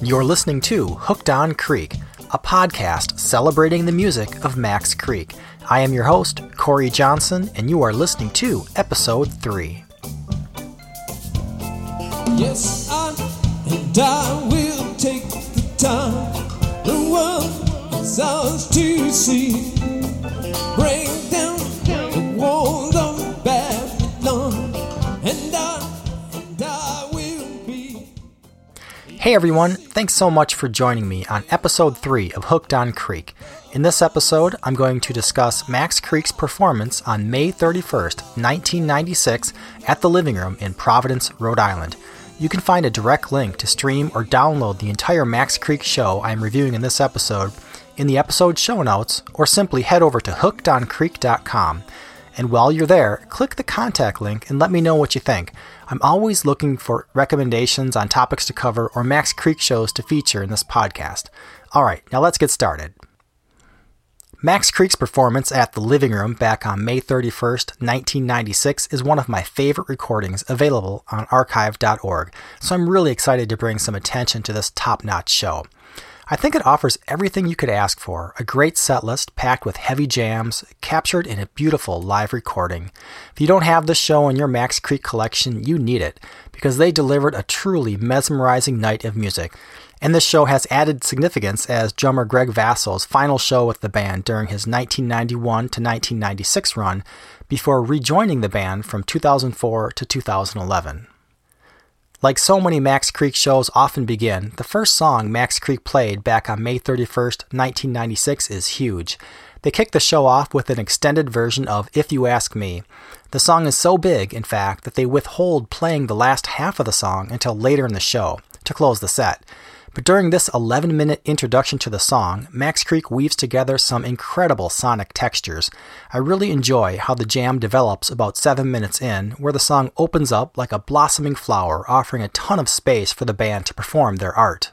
You're listening to Hooked on Creek, a podcast celebrating the music of Max Creek. I am your host, Corey Johnson, and you are listening to episode 3. Yes, I and I will take the time. The is ours to see. Break Hey everyone, thanks so much for joining me on episode 3 of Hooked on Creek. In this episode, I'm going to discuss Max Creek's performance on May 31st, 1996, at the Living Room in Providence, Rhode Island. You can find a direct link to stream or download the entire Max Creek show I'm reviewing in this episode in the episode show notes, or simply head over to hookedoncreek.com. And while you're there, click the contact link and let me know what you think. I'm always looking for recommendations on topics to cover or Max Creek shows to feature in this podcast. All right, now let's get started. Max Creek's performance at the Living Room back on May 31st, 1996 is one of my favorite recordings available on archive.org, so I'm really excited to bring some attention to this top notch show. I think it offers everything you could ask for a great set list packed with heavy jams, captured in a beautiful live recording. If you don't have this show in your Max Creek collection, you need it, because they delivered a truly mesmerizing night of music. And this show has added significance as drummer Greg Vasso's final show with the band during his 1991 to 1996 run before rejoining the band from 2004 to 2011. Like so many Max Creek shows often begin, the first song Max Creek played back on May 31st, 1996 is huge. They kick the show off with an extended version of If You Ask Me. The song is so big, in fact, that they withhold playing the last half of the song until later in the show to close the set. But during this 11 minute introduction to the song, Max Creek weaves together some incredible sonic textures. I really enjoy how the jam develops about 7 minutes in, where the song opens up like a blossoming flower, offering a ton of space for the band to perform their art.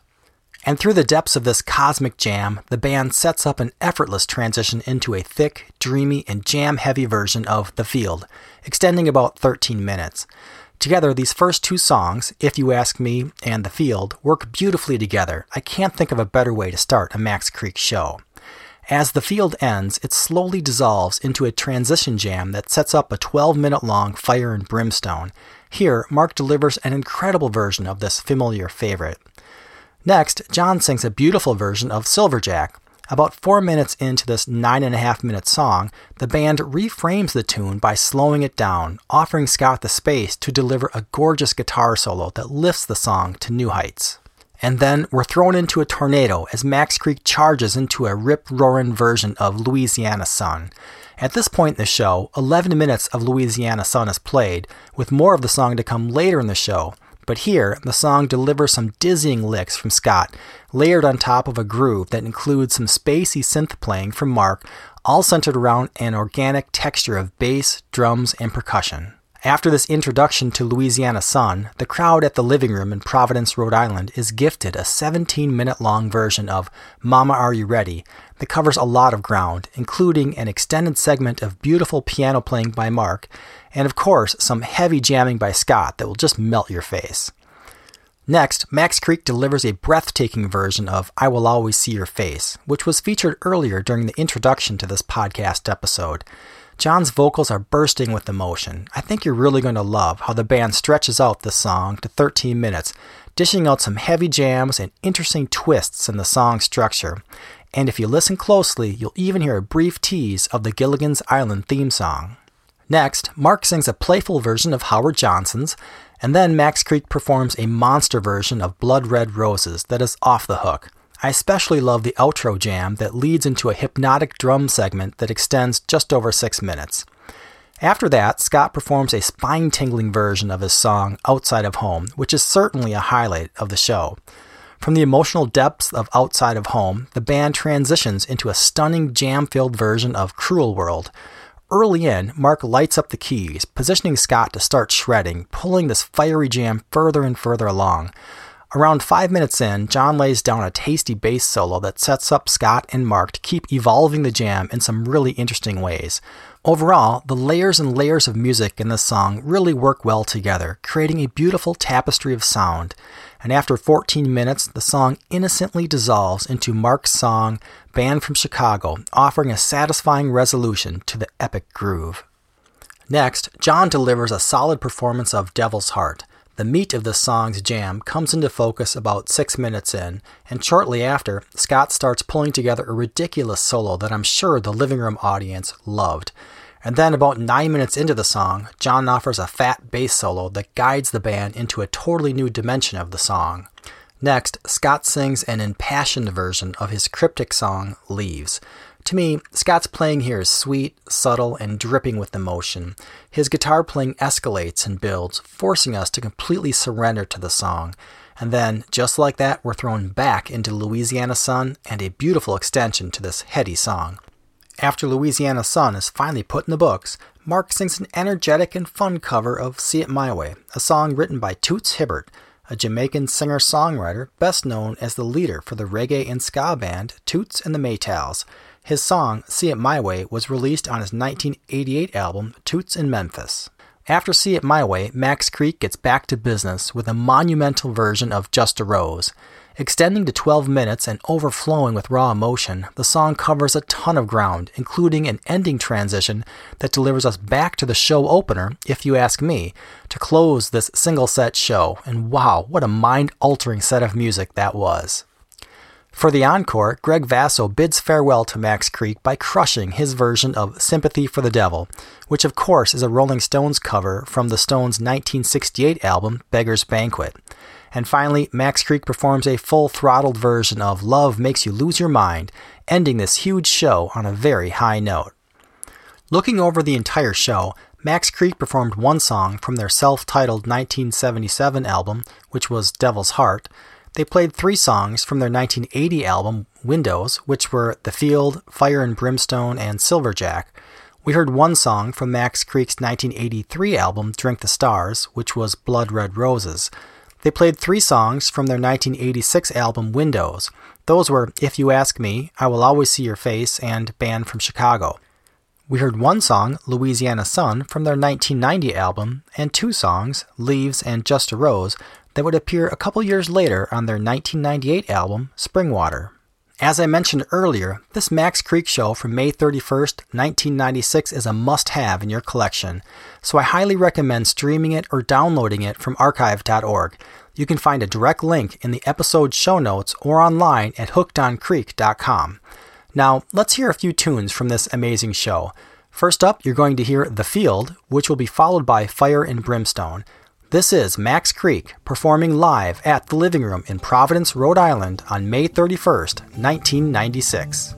And through the depths of this cosmic jam, the band sets up an effortless transition into a thick, dreamy, and jam heavy version of The Field, extending about 13 minutes. Together, these first two songs, If You Ask Me and The Field, work beautifully together. I can't think of a better way to start a Max Creek show. As The Field ends, it slowly dissolves into a transition jam that sets up a 12 minute long Fire and Brimstone. Here, Mark delivers an incredible version of this familiar favorite. Next, John sings a beautiful version of Silverjack, about four minutes into this nine and a half minute song, the band reframes the tune by slowing it down, offering Scott the space to deliver a gorgeous guitar solo that lifts the song to new heights. And then we're thrown into a tornado as Max Creek charges into a rip roaring version of Louisiana Sun. At this point in the show, 11 minutes of Louisiana Sun is played, with more of the song to come later in the show, but here, the song delivers some dizzying licks from Scott, layered on top of a groove that includes some spacey synth playing from Mark, all centered around an organic texture of bass, drums, and percussion. After this introduction to Louisiana Sun, the crowd at the living room in Providence, Rhode Island is gifted a 17 minute long version of Mama Are You Ready that covers a lot of ground, including an extended segment of beautiful piano playing by Mark, and of course, some heavy jamming by Scott that will just melt your face. Next, Max Creek delivers a breathtaking version of I Will Always See Your Face, which was featured earlier during the introduction to this podcast episode. John's vocals are bursting with emotion. I think you're really going to love how the band stretches out this song to 13 minutes, dishing out some heavy jams and interesting twists in the song structure. And if you listen closely, you'll even hear a brief tease of the Gilligan's Island theme song. Next, Mark sings a playful version of Howard Johnson's, and then Max Creek performs a monster version of Blood Red Roses that is off the hook. I especially love the outro jam that leads into a hypnotic drum segment that extends just over six minutes. After that, Scott performs a spine tingling version of his song Outside of Home, which is certainly a highlight of the show. From the emotional depths of Outside of Home, the band transitions into a stunning jam filled version of Cruel World. Early in, Mark lights up the keys, positioning Scott to start shredding, pulling this fiery jam further and further along. Around five minutes in, John lays down a tasty bass solo that sets up Scott and Mark to keep evolving the jam in some really interesting ways. Overall, the layers and layers of music in this song really work well together, creating a beautiful tapestry of sound. And after 14 minutes, the song innocently dissolves into Mark's song, Band from Chicago, offering a satisfying resolution to the epic groove. Next, John delivers a solid performance of Devil's Heart. The meat of the song's jam comes into focus about six minutes in, and shortly after, Scott starts pulling together a ridiculous solo that I'm sure the living room audience loved. And then, about nine minutes into the song, John offers a fat bass solo that guides the band into a totally new dimension of the song. Next, Scott sings an impassioned version of his cryptic song, Leaves. To me, Scott's playing here is sweet, subtle, and dripping with emotion. His guitar playing escalates and builds, forcing us to completely surrender to the song. And then, just like that, we're thrown back into Louisiana Sun and a beautiful extension to this heady song. After Louisiana Sun is finally put in the books, Mark sings an energetic and fun cover of See It My Way, a song written by Toots Hibbert, a Jamaican singer songwriter best known as the leader for the reggae and ska band Toots and the Maytals. His song, See It My Way, was released on his 1988 album, Toots in Memphis. After See It My Way, Max Creek gets back to business with a monumental version of Just a Rose. Extending to 12 minutes and overflowing with raw emotion, the song covers a ton of ground, including an ending transition that delivers us back to the show opener, if you ask me, to close this single set show. And wow, what a mind altering set of music that was! For the encore, Greg Vasso bids farewell to Max Creek by crushing his version of Sympathy for the Devil, which of course is a Rolling Stones cover from the Stones' 1968 album Beggar's Banquet. And finally, Max Creek performs a full throttled version of Love Makes You Lose Your Mind, ending this huge show on a very high note. Looking over the entire show, Max Creek performed one song from their self titled 1977 album, which was Devil's Heart, they played three songs from their 1980 album, Windows, which were The Field, Fire and Brimstone, and Silverjack. We heard one song from Max Creek's 1983 album, Drink the Stars, which was Blood Red Roses. They played three songs from their 1986 album, Windows. Those were If You Ask Me, I Will Always See Your Face, and Band from Chicago. We heard one song, Louisiana Sun, from their 1990 album, and two songs, Leaves and Just a Rose, that would appear a couple years later on their 1998 album, Springwater. As I mentioned earlier, this Max Creek show from May 31st, 1996 is a must have in your collection, so I highly recommend streaming it or downloading it from archive.org. You can find a direct link in the episode show notes or online at hookedoncreek.com. Now, let's hear a few tunes from this amazing show. First up, you're going to hear The Field, which will be followed by Fire and Brimstone. This is Max Creek performing live at the Living Room in Providence, Rhode Island on May 31st, 1996.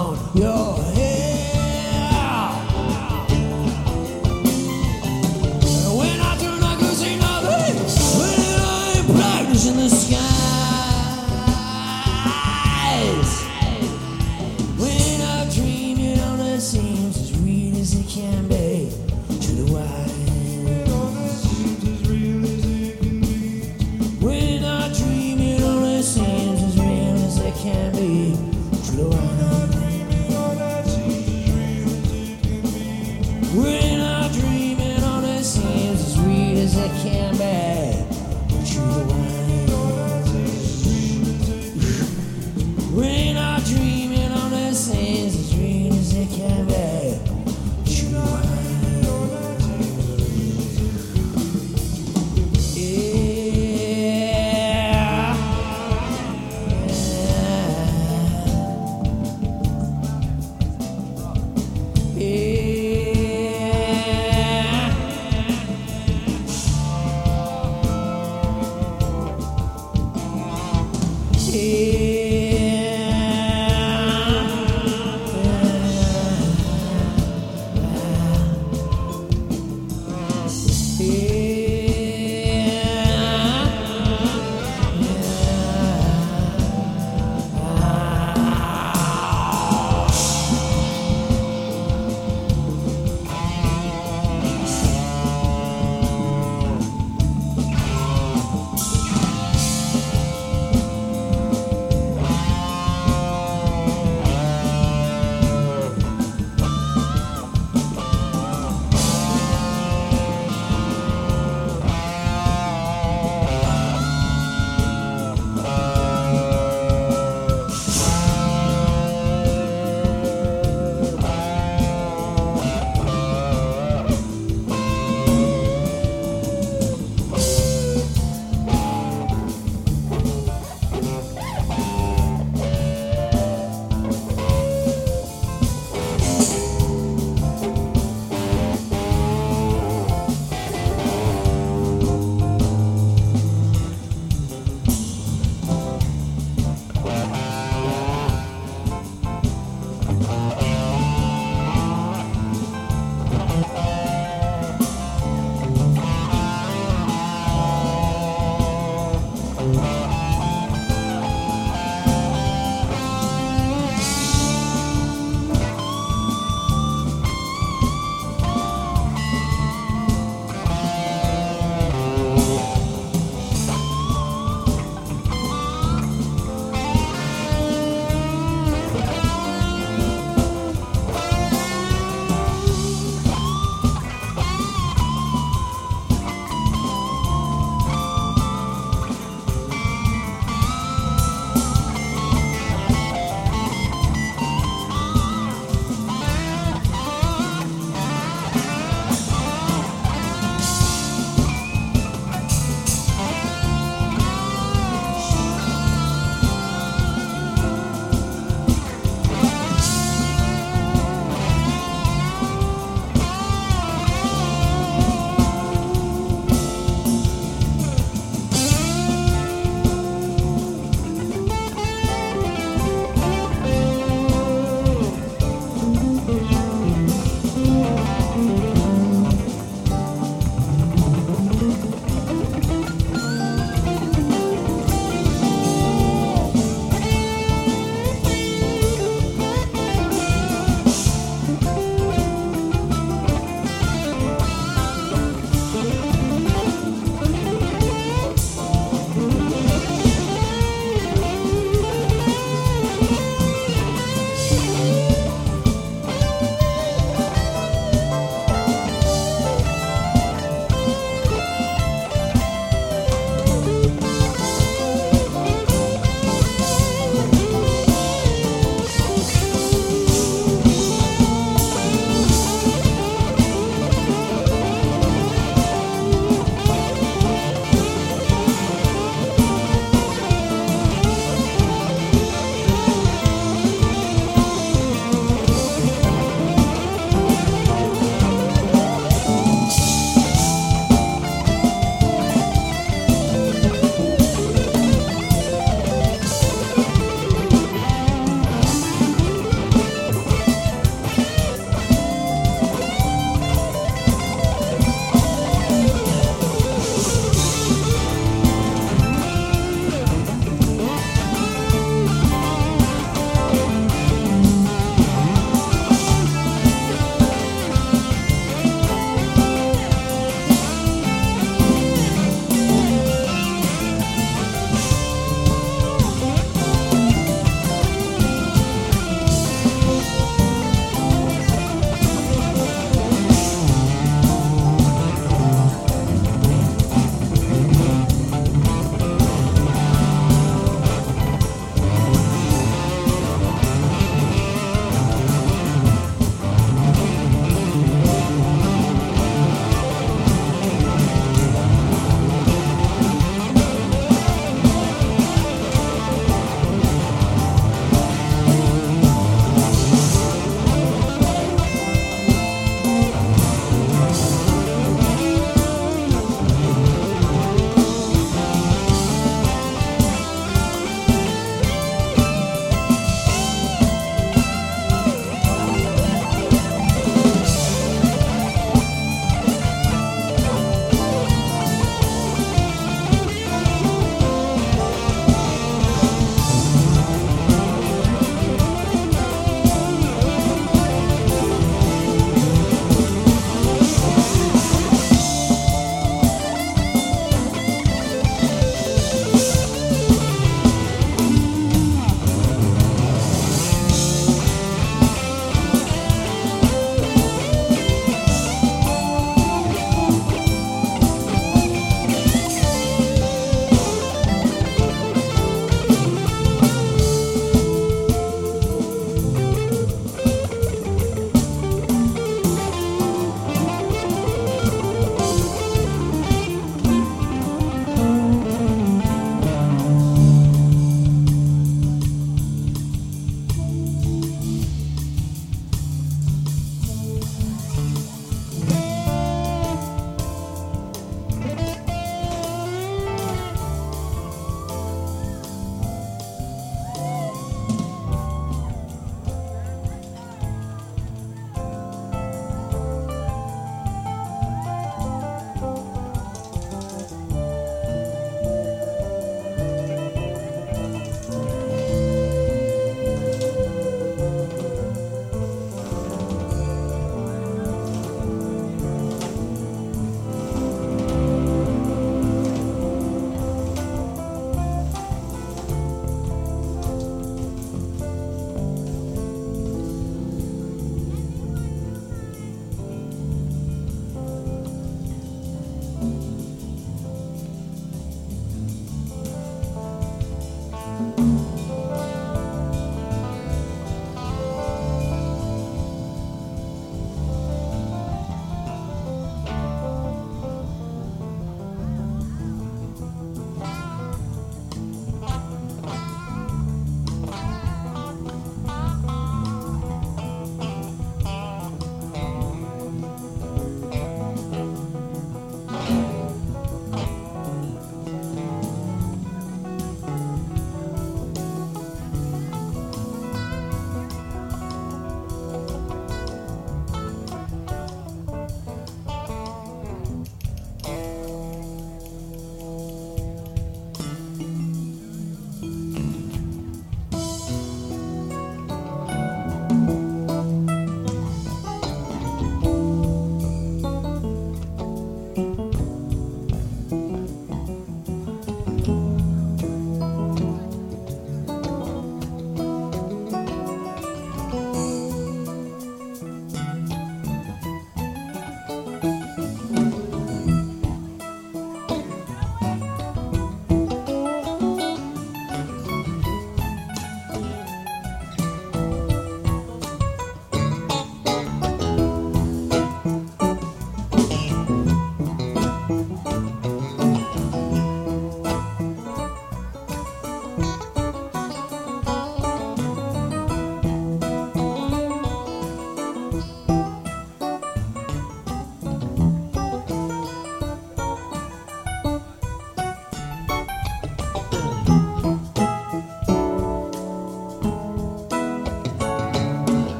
down your hair. When I turn, I can see nothing. When I'm the sky.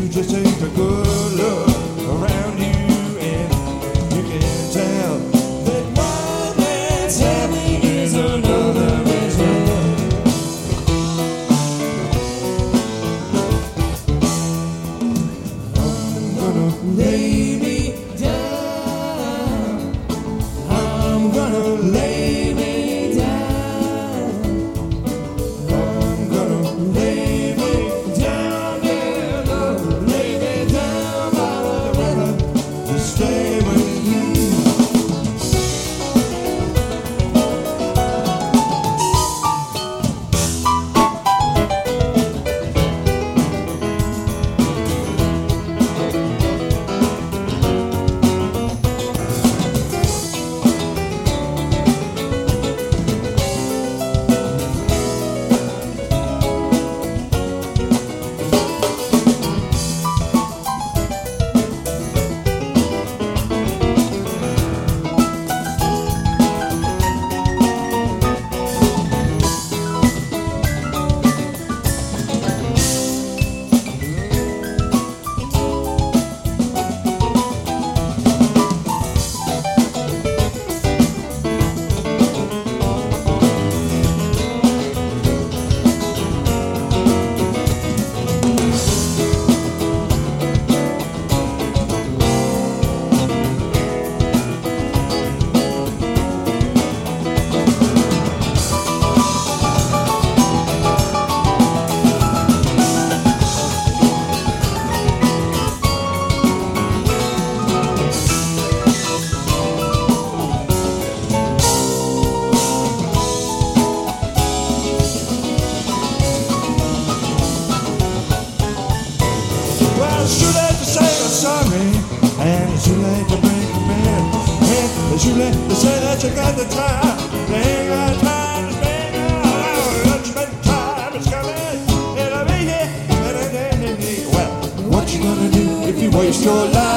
you just ain't the good look. Waste your life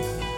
Bye.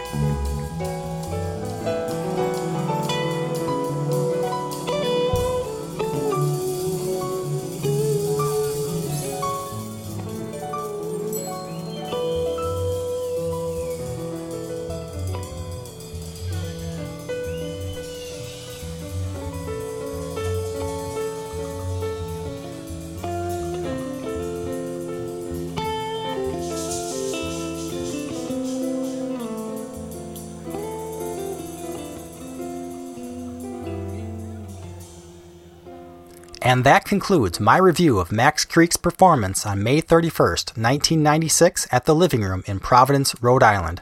And that concludes my review of Max Creek's performance on May 31st, 1996 at the Living Room in Providence, Rhode Island.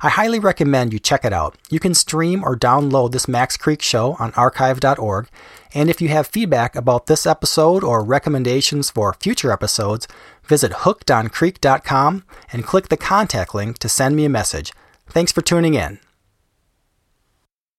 I highly recommend you check it out. You can stream or download this Max Creek show on archive.org. And if you have feedback about this episode or recommendations for future episodes, visit hookedoncreek.com and click the contact link to send me a message. Thanks for tuning in.